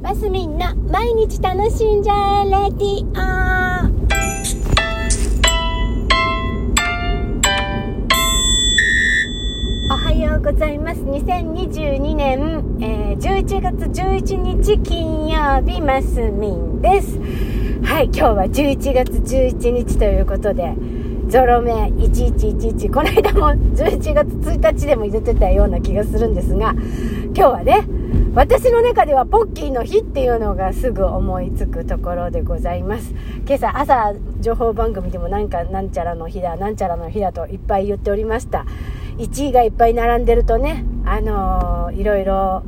マスミンの毎日楽しんじゃえレディオおはようございます。2022年、えー、11月11日金曜日マスミンです。はい今日は11月11日ということでゾロ目1111この間も11月1日でも言ってたような気がするんですが今日はね私の中ではポッキーの日っていうのがすぐ思いつくところでございます今朝朝情報番組でもなんかなんちゃらの日だなんちゃらの日だといっぱい言っておりました1位がいっぱい並んでるとねあのー、いろいろ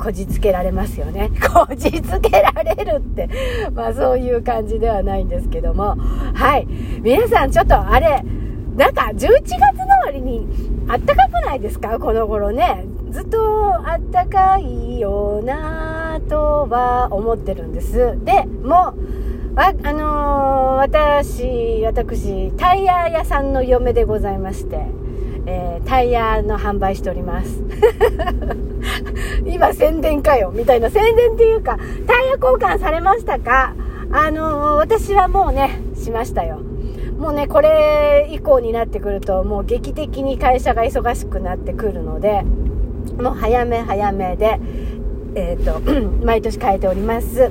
こじつけられますよね。こじつけられるって、まあそういう感じではないんですけども。はい。皆さんちょっとあれ、なんか11月のわりにあったかくないですか？この頃ね。ずっとあったかいよなとは思ってるんです。で、もあ、あのー、私、私、タイヤ屋さんの嫁でございまして、えー、タイヤの販売しております。今宣伝かよみたいな宣伝っていうか、タイヤ交換されましたか？あのー、私はもうね、しましたよ。もうね、これ以降になってくると、もう劇的に会社が忙しくなってくるので、もう早め早めで、えっ、ー、と、毎年変えております。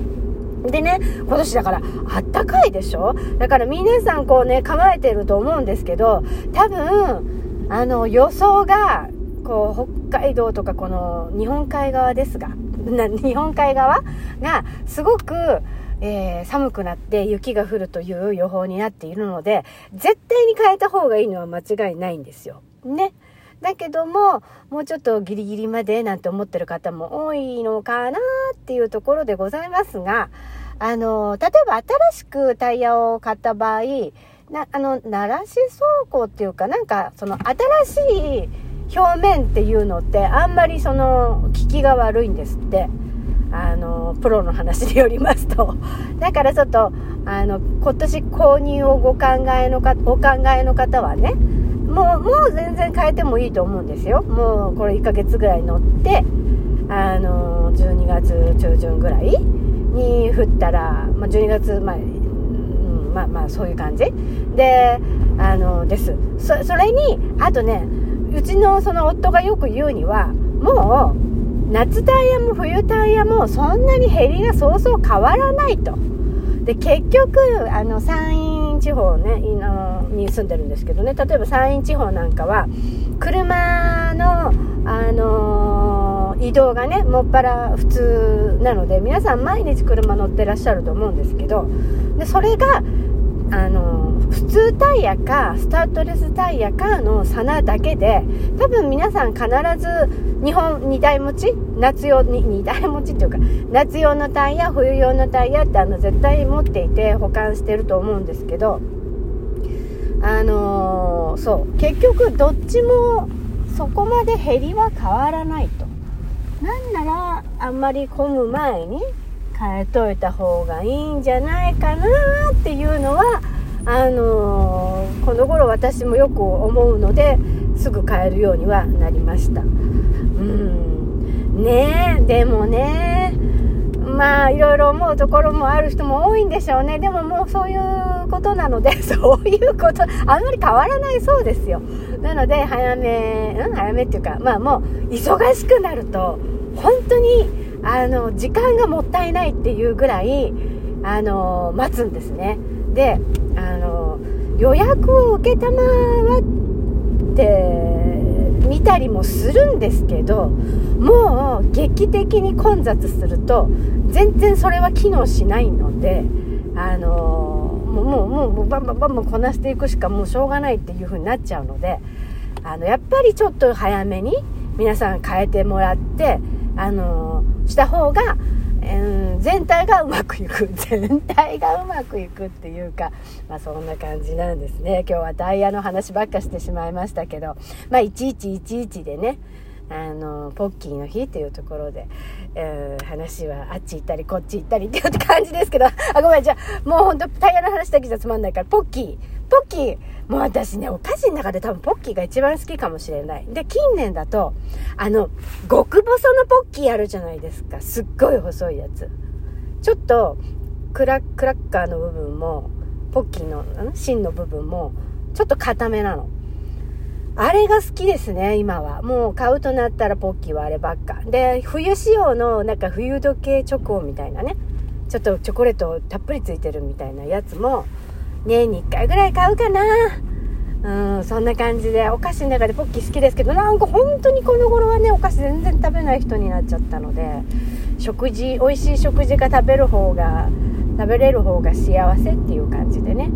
でね、今年だからあったかいでしょ？だから皆さんこうね、構えてると思うんですけど、多分、あの、予想がこう北海道とかこの日本海側ですが日本海側がすごく、えー、寒くなって雪が降るという予報になっているので絶対に変えた方がいいのは間違いないんですよ。ね。だけども、もうちょっとギリギリまでなんて思ってる方も多いのかなっていうところでございますが、あの、例えば新しくタイヤを買った場合、な、あの、鳴らし走行っていうか、なんか、その新しい表面っていうのってあんまりその効きが悪いんですってあのプロの話によりますと だからちょっとあの今年購入をご考えのかお考えの方はねもうもう全然変えてもいいと思うんですよ。もうこれ1ヶ月ぐらい乗ってあの12月中旬ぐらいに降ったら、まあ、12月前、うん、まあまあそういう感じ。であのです。そそれにあとねうちのその夫がよく言うにはもう夏タイヤも冬タイヤもそんなに減りがそうそう変わらないと。で結局あの山陰地方ねに住んでるんですけどね。例えば山陰地方なんかは車のあのー、移動がねもっぱら普通なので皆さん毎日車乗ってらっしゃると思うんですけど。でそれがあの普通タイヤかスタッドレスタイヤかの差なだけで多分皆さん必ず日本2台持ち？夏用に2台持ちっていうか夏用のタイヤ冬用のタイヤってあの絶対持っていて保管してると思うんですけどあのー、そう。結局どっちもそこまで減りは変わらないと。なんならあんまり混む前に変えといた方がいいんじゃないかなっていうのはあのー、この頃私もよく思うのですぐ変えるようにはなりました。うん。ねえでもねまあいろいろ思うところもある人も多いんでしょうね。でももうそういうことなので そういうことあんまり変わらないそうですよ。なので早めうん早めっていうかまあもう忙しくなると本当にあの時間がもったいないっていうぐらいあの待つんですね。であの予約を承って見たりもするんですけどもう劇的に混雑すると全然それは機能しないのであのもうもうもうバンバンバンバンこなしていくしかもうしょうがないっていう風になっちゃうのであのやっぱりちょっと早めに皆さん変えてもらってあのした方が、うん、全体がうまくいく全体がうまくいくっていうか、まあ、そんな感じなんですね。今日はダイヤの話ばっかしてしまいましたけど、まあ、いちいちいちいちでねあの、ポッキーの日というところで、えー、話はあっち行ったりこっち行ったりっていう感じですけど、あ、ごめん、じゃあ、もうほんとタイヤの話だけじゃつまんないから、ポッキー、ポッキー、もう私ね、お菓子の中で多分ポッキーが一番好きかもしれない。で、近年だと、あの、極細のポッキーあるじゃないですか。すっごい細いやつ。ちょっと、クラクラッカーの部分も、ポッキーの芯の部分も、ちょっと硬めなの。あれが好きですね、今は。もう買うとなったらポッキーはあればっか。で、冬仕様のなんか冬時計チョコみたいなね。ちょっとチョコレートたっぷりついてるみたいなやつも、年に1回ぐらい買うかな。うん、そんな感じで、お菓子の中でポッキー好きですけど、なんか本当にこの頃はね、お菓子全然食べない人になっちゃったので、食事、美味しい食事が食べる方が、食べれる方が幸せっていう感じでね、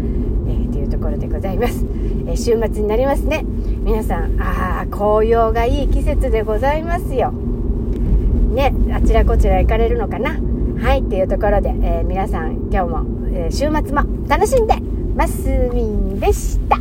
えー、ところでございます。えー、週末になりますね。皆さん、ああ、紅葉がいい季節でございますよ。ね、あちらこちら行かれるのかな？はい、っていうところで、えー、皆さん、今日も、え週末も楽しんでますみんでした。